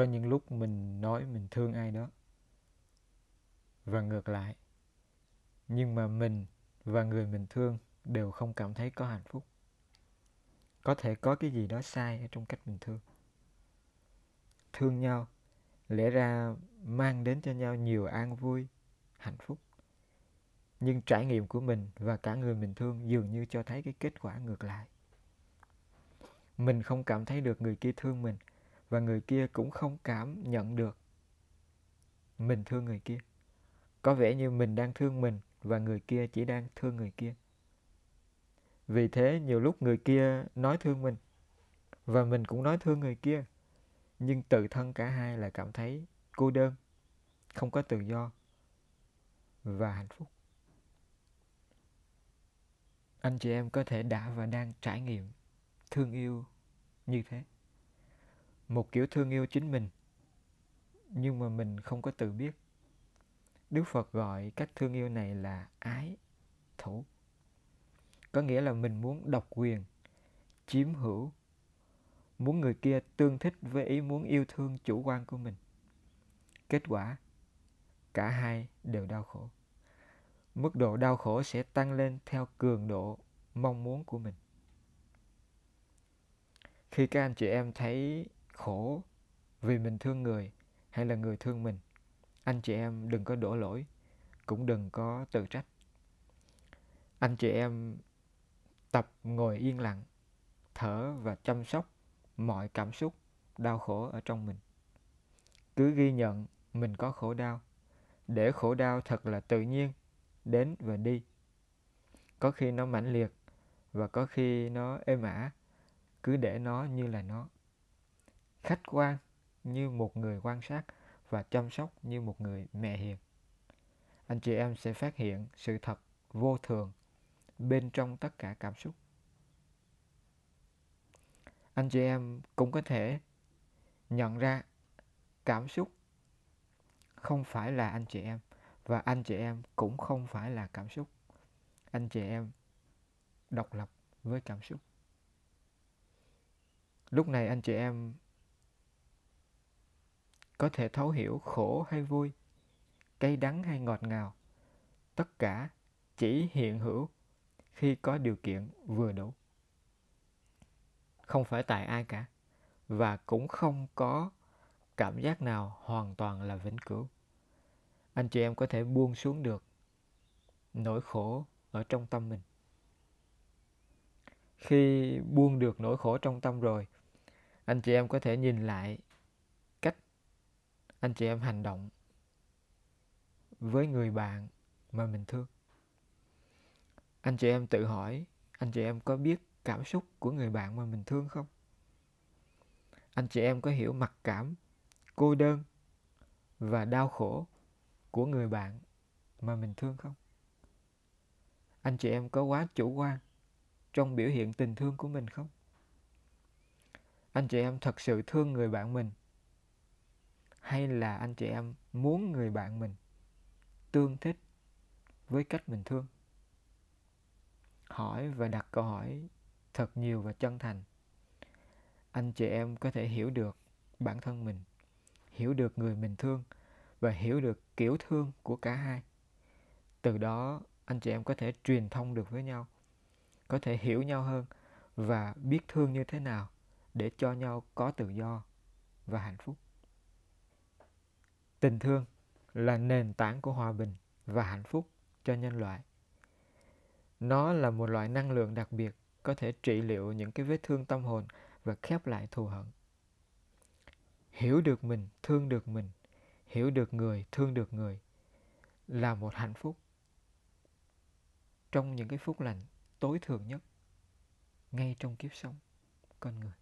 có những lúc mình nói mình thương ai đó và ngược lại. Nhưng mà mình và người mình thương đều không cảm thấy có hạnh phúc. Có thể có cái gì đó sai ở trong cách mình thương. Thương nhau, lẽ ra mang đến cho nhau nhiều an vui, hạnh phúc. Nhưng trải nghiệm của mình và cả người mình thương dường như cho thấy cái kết quả ngược lại. Mình không cảm thấy được người kia thương mình và người kia cũng không cảm nhận được. Mình thương người kia. Có vẻ như mình đang thương mình và người kia chỉ đang thương người kia. Vì thế nhiều lúc người kia nói thương mình và mình cũng nói thương người kia. Nhưng tự thân cả hai lại cảm thấy cô đơn, không có tự do và hạnh phúc. Anh chị em có thể đã và đang trải nghiệm thương yêu như thế một kiểu thương yêu chính mình, nhưng mà mình không có tự biết. Đức phật gọi cách thương yêu này là ái thủ có nghĩa là mình muốn độc quyền, chiếm hữu, muốn người kia tương thích với ý muốn yêu thương chủ quan của mình. Kết quả, cả hai đều đau khổ. Mức độ đau khổ sẽ tăng lên theo cường độ mong muốn của mình. Khi các anh chị em thấy khổ vì mình thương người hay là người thương mình. Anh chị em đừng có đổ lỗi, cũng đừng có tự trách. Anh chị em tập ngồi yên lặng, thở và chăm sóc mọi cảm xúc, đau khổ ở trong mình. Cứ ghi nhận mình có khổ đau, để khổ đau thật là tự nhiên, đến và đi. Có khi nó mãnh liệt và có khi nó êm ả, cứ để nó như là nó khách quan như một người quan sát và chăm sóc như một người mẹ hiền. Anh chị em sẽ phát hiện sự thật vô thường bên trong tất cả cảm xúc. Anh chị em cũng có thể nhận ra cảm xúc không phải là anh chị em và anh chị em cũng không phải là cảm xúc. Anh chị em độc lập với cảm xúc. Lúc này anh chị em có thể thấu hiểu khổ hay vui, cay đắng hay ngọt ngào. Tất cả chỉ hiện hữu khi có điều kiện vừa đủ. Không phải tại ai cả, và cũng không có cảm giác nào hoàn toàn là vĩnh cửu. Anh chị em có thể buông xuống được nỗi khổ ở trong tâm mình. Khi buông được nỗi khổ trong tâm rồi, anh chị em có thể nhìn lại anh chị em hành động với người bạn mà mình thương. Anh chị em tự hỏi, anh chị em có biết cảm xúc của người bạn mà mình thương không? Anh chị em có hiểu mặc cảm, cô đơn và đau khổ của người bạn mà mình thương không? Anh chị em có quá chủ quan trong biểu hiện tình thương của mình không? Anh chị em thật sự thương người bạn mình hay là anh chị em muốn người bạn mình tương thích với cách mình thương? Hỏi và đặt câu hỏi thật nhiều và chân thành. Anh chị em có thể hiểu được bản thân mình, hiểu được người mình thương và hiểu được kiểu thương của cả hai. Từ đó, anh chị em có thể truyền thông được với nhau, có thể hiểu nhau hơn và biết thương như thế nào để cho nhau có tự do và hạnh phúc tình thương là nền tảng của hòa bình và hạnh phúc cho nhân loại. Nó là một loại năng lượng đặc biệt có thể trị liệu những cái vết thương tâm hồn và khép lại thù hận. Hiểu được mình, thương được mình, hiểu được người, thương được người là một hạnh phúc trong những cái phúc lành tối thường nhất, ngay trong kiếp sống con người.